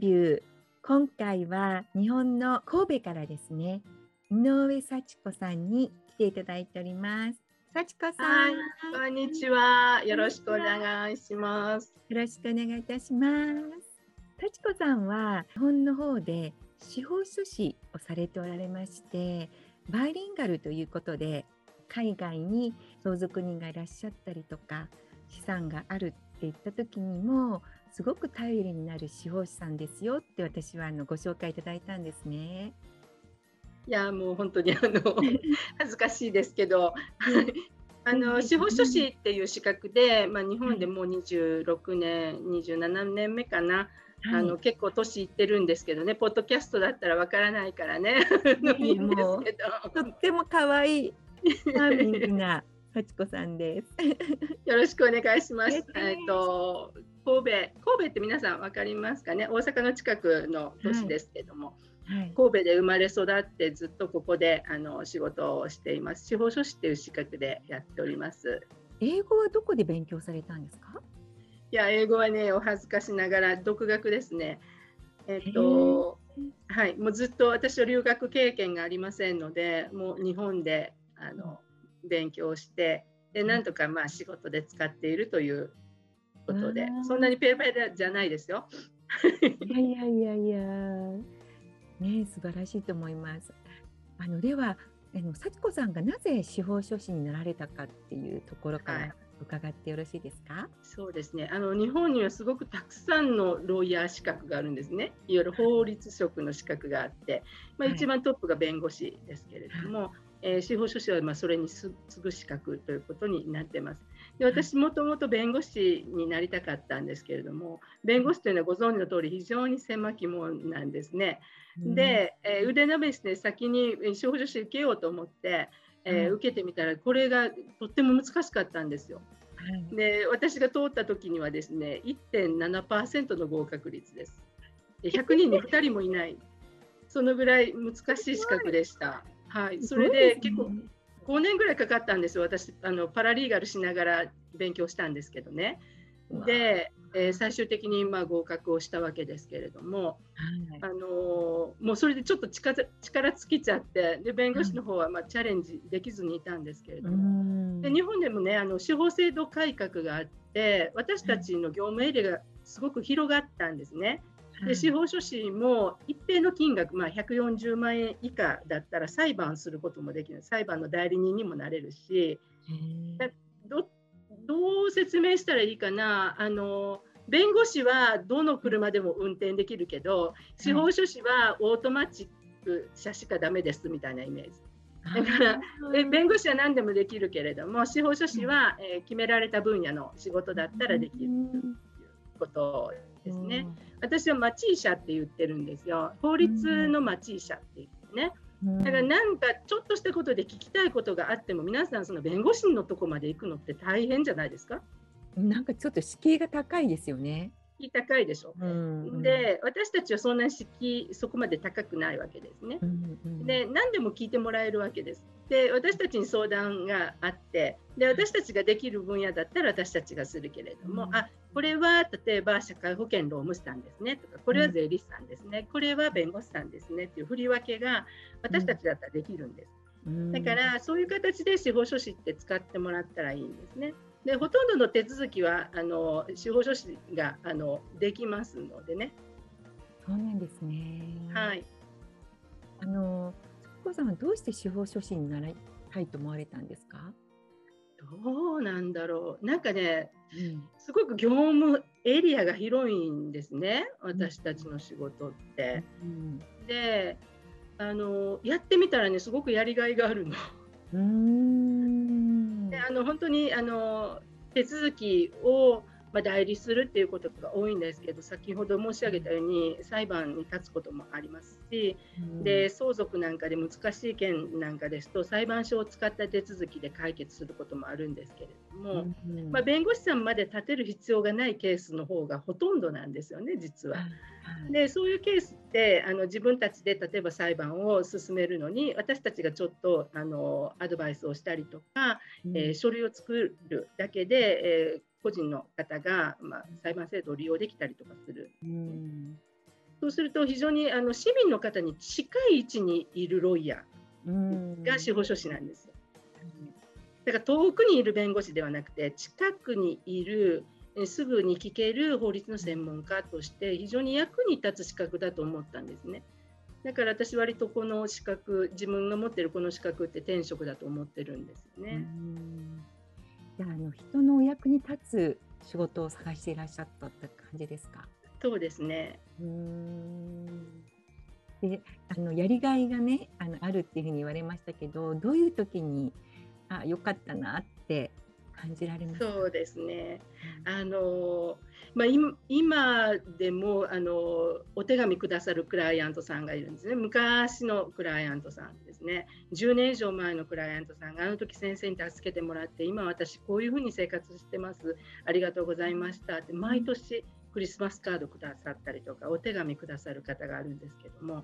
ビュー今回は日本の神戸からですね井上幸子さんに来ていただいております。幸子さん、こんにちは。よろしくお願いします。よろしくお願いいたします。幸子さんは日本の方で司法書士をされておられましてバイリンガルということで海外に相続人がいらっしゃったりとか資産があるって言った時にもすごく頼りになる司法士さんですよって私はあのご紹介いただいたんですね。いやもう本当にあの 恥ずかしいですけどあの司法書士っていう資格で、まあ、日本でもう26年、27年目かな、はい、あの結構年いってるんですけどねポッドキャストだったらわからないからね いいんですけど。とっても可愛いチャーミングな幸子さんです。よろしくお願いします。えっと神戸神戸って皆さんわかりますかね？大阪の近くの都市ですけども、はいはい、神戸で生まれ育ってずっとここであの仕事をしています。司法書士っていう資格でやっております。英語はどこで勉強されたんですか？いや英語はねお恥ずかしながら独学ですね。えっとはい、もうずっと私は留学経験がありませんので、もう日本であの勉強してでなんとかまあ仕事で使っているということで。そんなにペーパーじゃないですよ。いやいやいやいや。ね素晴らしいと思います。あのではあの幸子さんがなぜ司法書士になられたかっていうところから、はい。伺ってよろしいですか？そうですね。あの日本にはすごくたくさんのロイヤー資格があるんですね。いわゆる法律職の資格があって、まあ、一番トップが弁護士ですけれども、はいえー、司法書士はまあそれに次ぐ資格ということになってます。で私もともと弁護士になりたかったんですけれども弁護士というのはご存知の通り非常に狭き門なんですね。で、えー、腕試しで先に司法書士受けようと思って、えー、受けてみたらこれがとっても難しかったんですよ。で私が通った時にはですね1.7%の合格率です。100人に2人もいないそのぐらい難しい資格でした。はい、それで結構5年ぐらいかかったんですよ、私あのパラリーガルしながら勉強したんですけどね。で、えー、最終的にまあ合格をしたわけですけれども、はい、あのー、もうそれでちょっと力力尽きちゃってで弁護士の方はまあチャレンジできずにいたんですけれども、で日本でもねあの司法制度改革があって私たちの業務エリアがすごく広がったんですね。で司法書士も一定の金額、まあ、140万円以下だったら裁判することもできる。裁判の代理人にもなれるし。どどう説明したらいいかな。あの弁護士はどの車でも運転できるけど司法書士はオートマチック車しかダメですみたいなイメージ。だから弁護士は何でもできるけれども司法書士は、えー、決められた分野の仕事だったらできるということですね。私は町医者って言ってるんですよ。法律の町医者って言ってね。だからなんかちょっとしたことで聞きたいことがあっても皆さんその弁護士のとこまで行くのって大変じゃないですか？なんかちょっと敷居が高いですよね。高いでしょ？うんうん、で私たちはそんな敷居そこまで高くないわけですね。うんうん、で何でも聞いてもらえるわけです。で私たちに相談があってで私たちができる分野だったら私たちがするけれども、うん、あこれは例えば社会保険労務士さんですねとかこれは税理士さんですね、これは弁護士さんですねっていう振り分けが私たちだったらできるんです。だからそういう形で司法書士って使ってもらったらいいんですね。でほとんどの手続きはあの司法書士があのできますのでね。そうなんですね。はい。あの、そこさんはどうして司法書士になりたいと思われたんですか？どうなんだろう。なんかね、うん、すごく業務エリアが広いんですね。私たちの仕事って。うん、で、あのやってみたらね、すごくやりがいがあるの。であの本当にあの手続きをまあ、代理するっていうことが多いんですけど先ほど申し上げたように裁判に立つこともありますし、うん、で相続なんかで難しい件なんかですと裁判所を使った手続きで解決することもあるんですけれども、うん、まあ、弁護士さんまで立てる必要がないケースの方がほとんどなんですよね実は。でそういうケースってあの自分たちで例えば裁判を進めるのに私たちがちょっとあのアドバイスをしたりとか、うん、えー、書類を作るだけで、えー個人の方が、まあ、裁判制度を利用できたりとかする。うんそうすると非常にあの市民の方に近い位置にいるロイヤうんーが司法書士なんですよ。だから遠くにいる弁護士ではなくて近くにいるえすぐに聞ける法律の専門家として非常に役に立つ資格だと思ったんですね。だから私割とこの資格自分が持ってるこの資格って天職だと思ってるんですようね。んじゃああの人のお役に立つ仕事を探していらっしゃったって感じですか？そうですね。うーんであのやりがいがねあのあるっていうふうに言われましたけどどういう時にあ良かったなって感じられますか？そうですね。あのまあ、今今でもあのお手紙くださるクライアントさんがいるんですね。昔のクライアントさんですね。10年以上前のクライアントさんがあの時先生に助けてもらって今私こういうふうに生活してます。ありがとうございましたって毎年クリスマスカードくださったりとかお手紙くださる方があるんですけども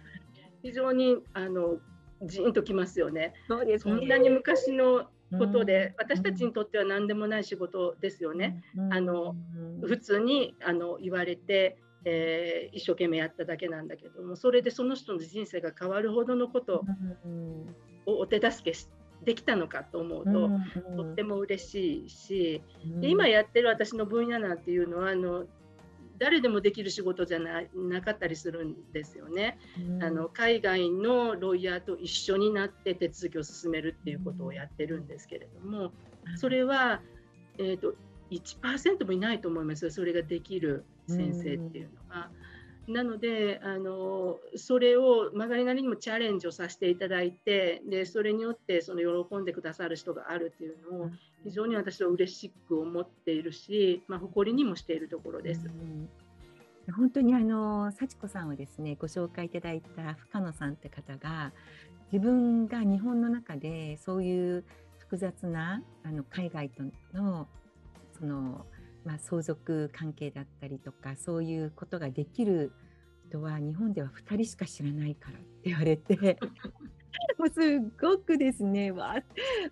非常にあのジーンときますよね。そうですそんなに昔のことで、うん。私たちにとっては何でもない仕事ですよね。うん。あのうん普通にあの言われて、えー一生懸命やっただけなんだけどもそれでその人の人生が変わるほどのことうんをお手助けしできたのかと思うと、うんとっても嬉しいし、今やってる私の分野なんていうのはあの誰でもできる仕事じゃななかったりするんですよね。うん。あの海外のロイヤーと一緒になって手続きを進めるっていうことをやってるんですけれどもそれは、えー、と1%もいないと思います。よそれができる先生っていうのは。なのであのそれを曲がりなりにもチャレンジをさせていただいてでそれによってその喜んでくださる人があるっていうのを非常に私は嬉しく思っているし、まあ、誇りにもしているところです。うん本当にあの幸子さんをですねご紹介いただいた深野さんって方が自分が日本の中でそういう複雑なあの海外とのその、まあ、相続関係だったりとかそういうことができる人は日本では2人しか知らないからって言われてもうすごくですね。わ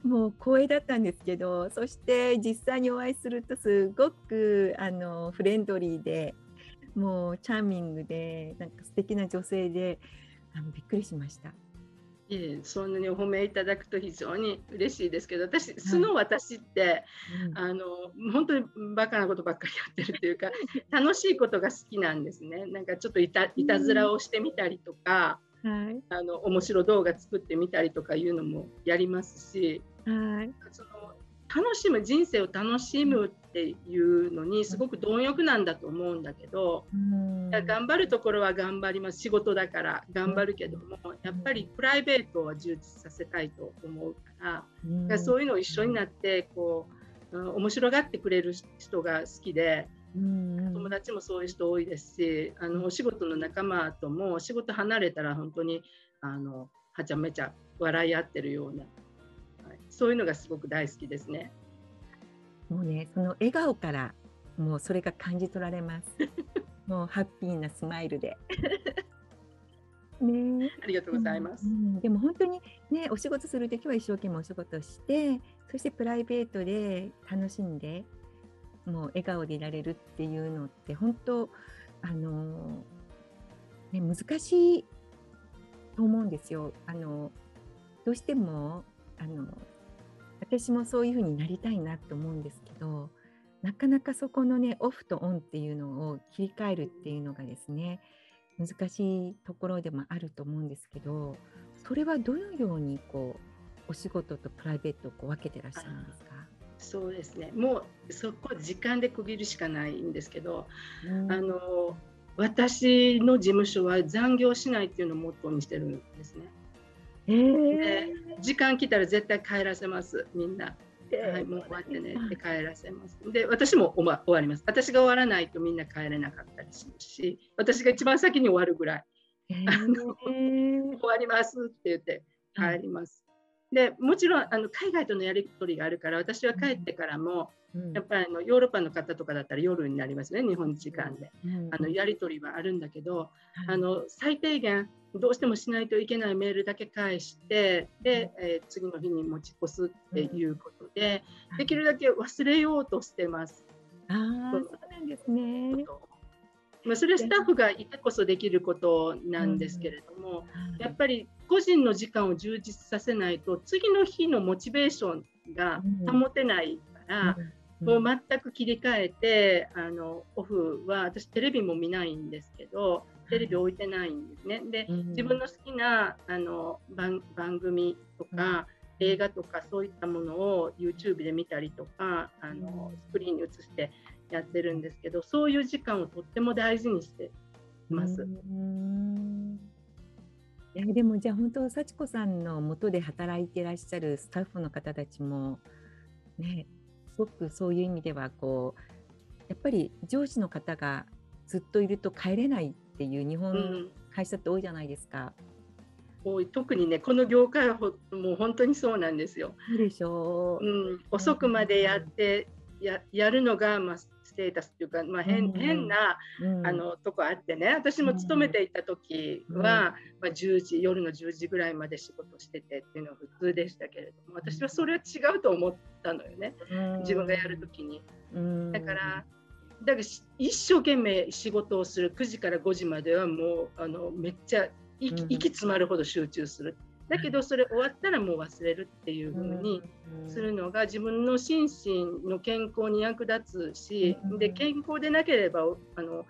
ーもう光栄だったんですけどそして実際にお会いするとすごくあのフレンドリーでもうチャーミングでなんか素敵な女性であのびっくりしました。いえそんなにお褒めいただくと非常に嬉しいですけど私素の私って、うん。あの本当にバカなことばっかりやってるっていうか楽しいことが好きなんですね。なんかちょっといたいたずらをしてみたりとか、はい。あの面白動画作ってみたりとかいうのもやりますしはい。その楽しむ人生を楽しむっていうのにすごく貪欲なんだと思うんだけど、うん。頑張るところは頑張ります。仕事だから頑張るけどもやっぱりプライベートは充実させたいと思うから。らそういうのを一緒になってこう、うん面白がってくれる人が好きでうん。友達もそういう人多いですしあのお仕事の仲間とも仕事離れたら本当にあのはちゃめちゃ笑い合ってるような、はい、そういうのがすごく大好きですね。もうねその笑顔からもうそれが感じ取られます。もうハッピーなスマイルで。ねえありがとうございますう。んでも本当にねお仕事する時は一生懸命お仕事をしてそしてプライベートで楽しんでもう笑顔でいられるっていうのって本当あのね難しいと思うんですよ。あのどうしてもあの私もそういう風になりたいなと思うんですけどなかなかそこのねオフとオンっていうのを切り替えるっていうのがですね難しいところでもあると思うんですけどそれはどのようにこうお仕事とプライベートをこう分けてらっしゃるんですか？そうですねもうそこ時間で区切るしかないんですけど、うんあの私の事務所は残業しないっていうのをモットーにしてるんですね。えー時間来たら絶対帰らせますみんな。えーはい、もう終わってねって帰らせます。で、私も終わ終わります。私が終わらないとみんな帰れなかったりするし、私が一番先に終わるぐらい、えあのー 終わりますって言って帰ります。でもちろんあの海外とのやり取りがあるから私は帰ってからもうん。やっぱりあのヨーロッパの方とかだったら夜になりますね日本時間で。うん。あのやり取りはあるんだけどはい。あの最低限どうしてもしないといけないメールだけ返してで、えー次の日に持ち越すっていうことで、できるだけ忘れようとしてます。ああ、そうなんですね。まあ、それはスタッフがいてこそできることなんですけれども、うん、やっぱり個人の時間を充実させないと次の日のモチベーションが保てないから、もう全く切り替えてあのオフは私テレビも見ないんですけどテレビ置いてないんですね。で自分の好きなあの番番組とか、映画とかそういったものを YouTube で見たりとかあのスクリーンに映してやってるんですけどそういう時間をとっても大事にしています。いやでもじゃあ本当幸子さんのもとで働いていらっしゃるスタッフの方たちもねすごくそういう意味ではこうやっぱり上司の方がずっといると帰れないっていう日本の会社って多いじゃないですか。うん、多い特にねこの業界はもう本当にそうなんですよ。でしょう、うん、遅くまでやってややるのが、まあ、ステータスっていうか、まあ変、変な、あのとこあってね私も勤めていた時は、まあ、10時夜の10時ぐらいまで仕事しててっていうのは普通でしたけれども私はそれは違うと思ったのよね自分がやる時に。だからだから一生懸命仕事をする9時から5時まではもうあのめっちゃ息息詰まるほど集中する。だけどそれ終わったらもう忘れるっていう風にするのが自分の心身の健康に役立つし、で健康でなければあの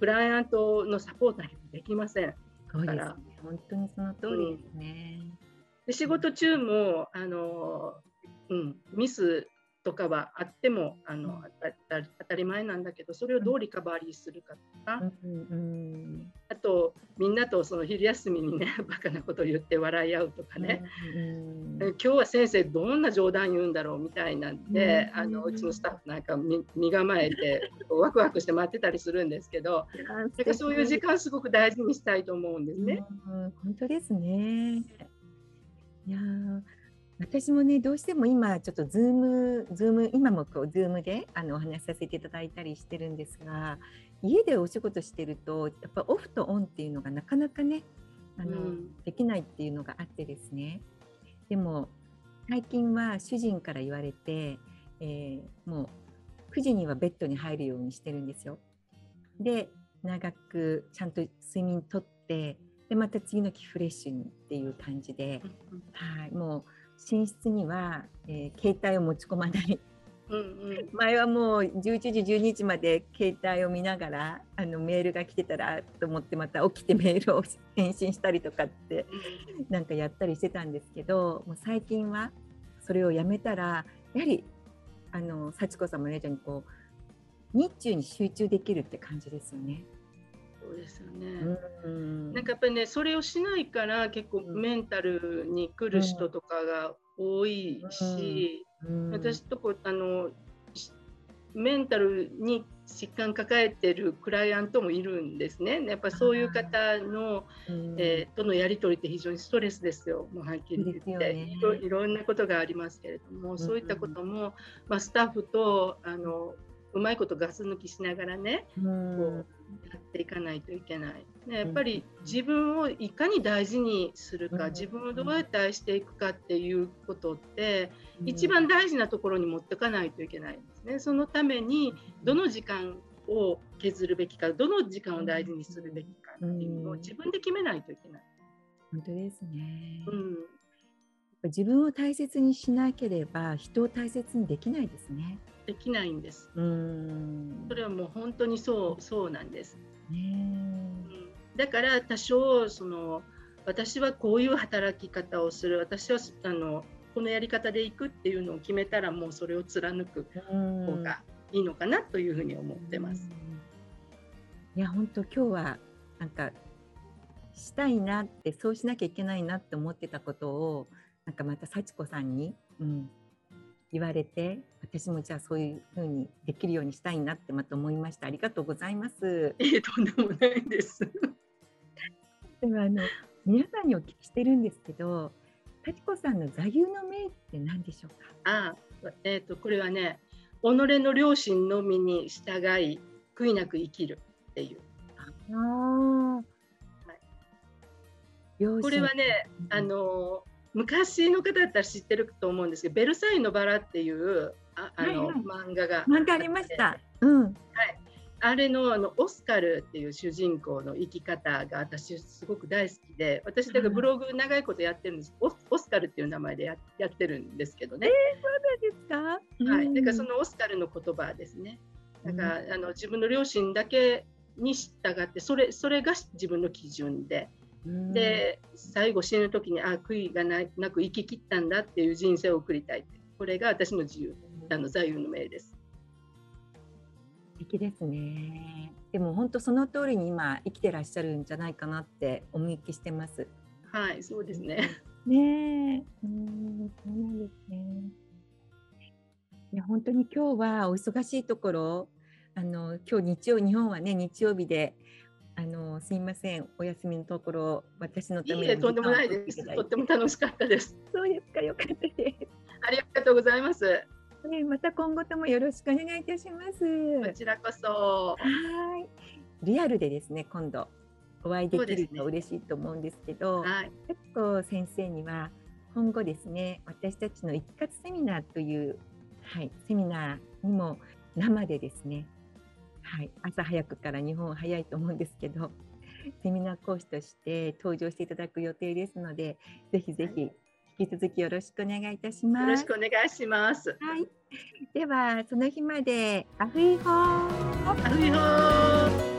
クライアントのサポートにできません。だから、本当にその通りですね。うん、で仕事中もあの、うん、ミスとかはあってもあの当たり前なんだけどそれをどうリカバリーするかとか、あとみんなとその昼休みにね バカなことを言って笑い合うとかね、今日は先生どんな冗談言うんだろうみたいなんで、あのうちのスタッフなんか身構えて ワクワクして待ってたりするんですけどだからそういう時間すごく大事にしたいと思うんですね。本当ですね。いや私もねどうしても今ちょっと Zoom Zoom 今もこう Zoom であのお話しさせていただいたりしてるんですが家でお仕事してるとやっぱオフとオンっていうのがなかなかねあの、うん、できないっていうのがあってですね。でも最近は主人から言われて、えー、もう9時にはベッドに入るようにしてるんですよ。で長くちゃんと睡眠とってでまた次の日フレッシュにっていう感じで、はいもう寝室には、えー、携帯を持ち込まない。うんうん、前はもう11時12時まで携帯を見ながらあのメールが来てたらと思ってまた起きてメールを返信したりとかってなんかやったりしてたんですけどもう最近はそれをやめたらやはりあの幸子さんも言ったようにこう日中に集中できるって感じですよね。そうですよね、うん、なんかやっぱりねそれをしないから結構メンタルに来る人とかが多いし、私とこあのメンタルに疾患抱えてるクライアントもいるんですね。やっぱそういう方の、えー、とのやり取りって非常にストレスですよ、もうはっきり言って、ね、いろいろんなことがありますけれども、そういったことも、まあ、スタッフとあのうまいことガス抜きしながらね、こうやっていかないといけない。ね、やっぱり自分をいかに大事にするか、自分をどうやって愛していくかっていうことって、一番大事なところに持ってかないといけないんですね。そのためにどの時間を削るべきか、どの時間を大事にするべきかっていうのを自分で決めないといけない。本当ですね。うん。自分を大切にしなければ人を大切にできないですね。できないんです。うんそれはもう本当にそうそうなんです。だから多少その私はこういう働き方をする私はあのこのやり方でいくっていうのを決めたらもうそれを貫く方がいいのかなというふうに思ってます。いや本当今日はなんかしたいなってそうしなきゃいけないなって思ってたことをなんかまた幸子さんに、うん、言われて私もじゃあそういうふうにできるようにしたいなってまた思いました。ありがとうございます。えとんでもないです。でもあの皆さんにお聞きしてるんですけど幸子さんの座右の銘って何でしょうか？あえーと、これはね己の良心のみに従い悔いなく生きるっていう。あ、はい、これはね、あの昔の方だったら知ってると思うんですけど「ベルサイユのバラ」っていうああの、はいはい、漫画が漫画ありました。うん。はい。あれのあのオスカルっていう主人公の生き方が私すごく大好きで、私だからブログ長いことやってるんです。オスオスカルっていう名前でややってるんですけどね。そうですか？はい。だからその、のオスカルの言葉ですね。だから、あの自分の両親だけに従って、それそれが自分の基準で、うん、で最後死ぬ時にあ悔いがななく生き切ったんだっていう人生を送りたいって。これが私の自由あの座右の銘です。素敵ですね。でも本当その通りに今生きてらっしゃるんじゃないかなってお見受けしてます。はい、そうですね。ねえ、うん、そうなんですね。いや、本当に今日はお忙しいところ、あの今日日曜、日本はね、日曜日で、あのすみません、お休みのところ、私のためにいいえ、とんでもないです。とっても楽しかったです。そうですか、よかったです。ありがとうございます。ねまた今後ともよろしくお願いいたします。こちらこそ。はい。リアルでですね、今度お会いできると嬉しいと思うんですけど、はい。徹子先生には今後ですね、私たちの一括セミナーという、はい、セミナーにも生でですね、はい、朝早くから日本は早いと思うんですけど、セミナー講師として登場していただく予定ですので、ぜひぜひ引き続きよろしくお願いいたします。よろしくお願いします。はい。では、その日まで、アフイホーアフィホー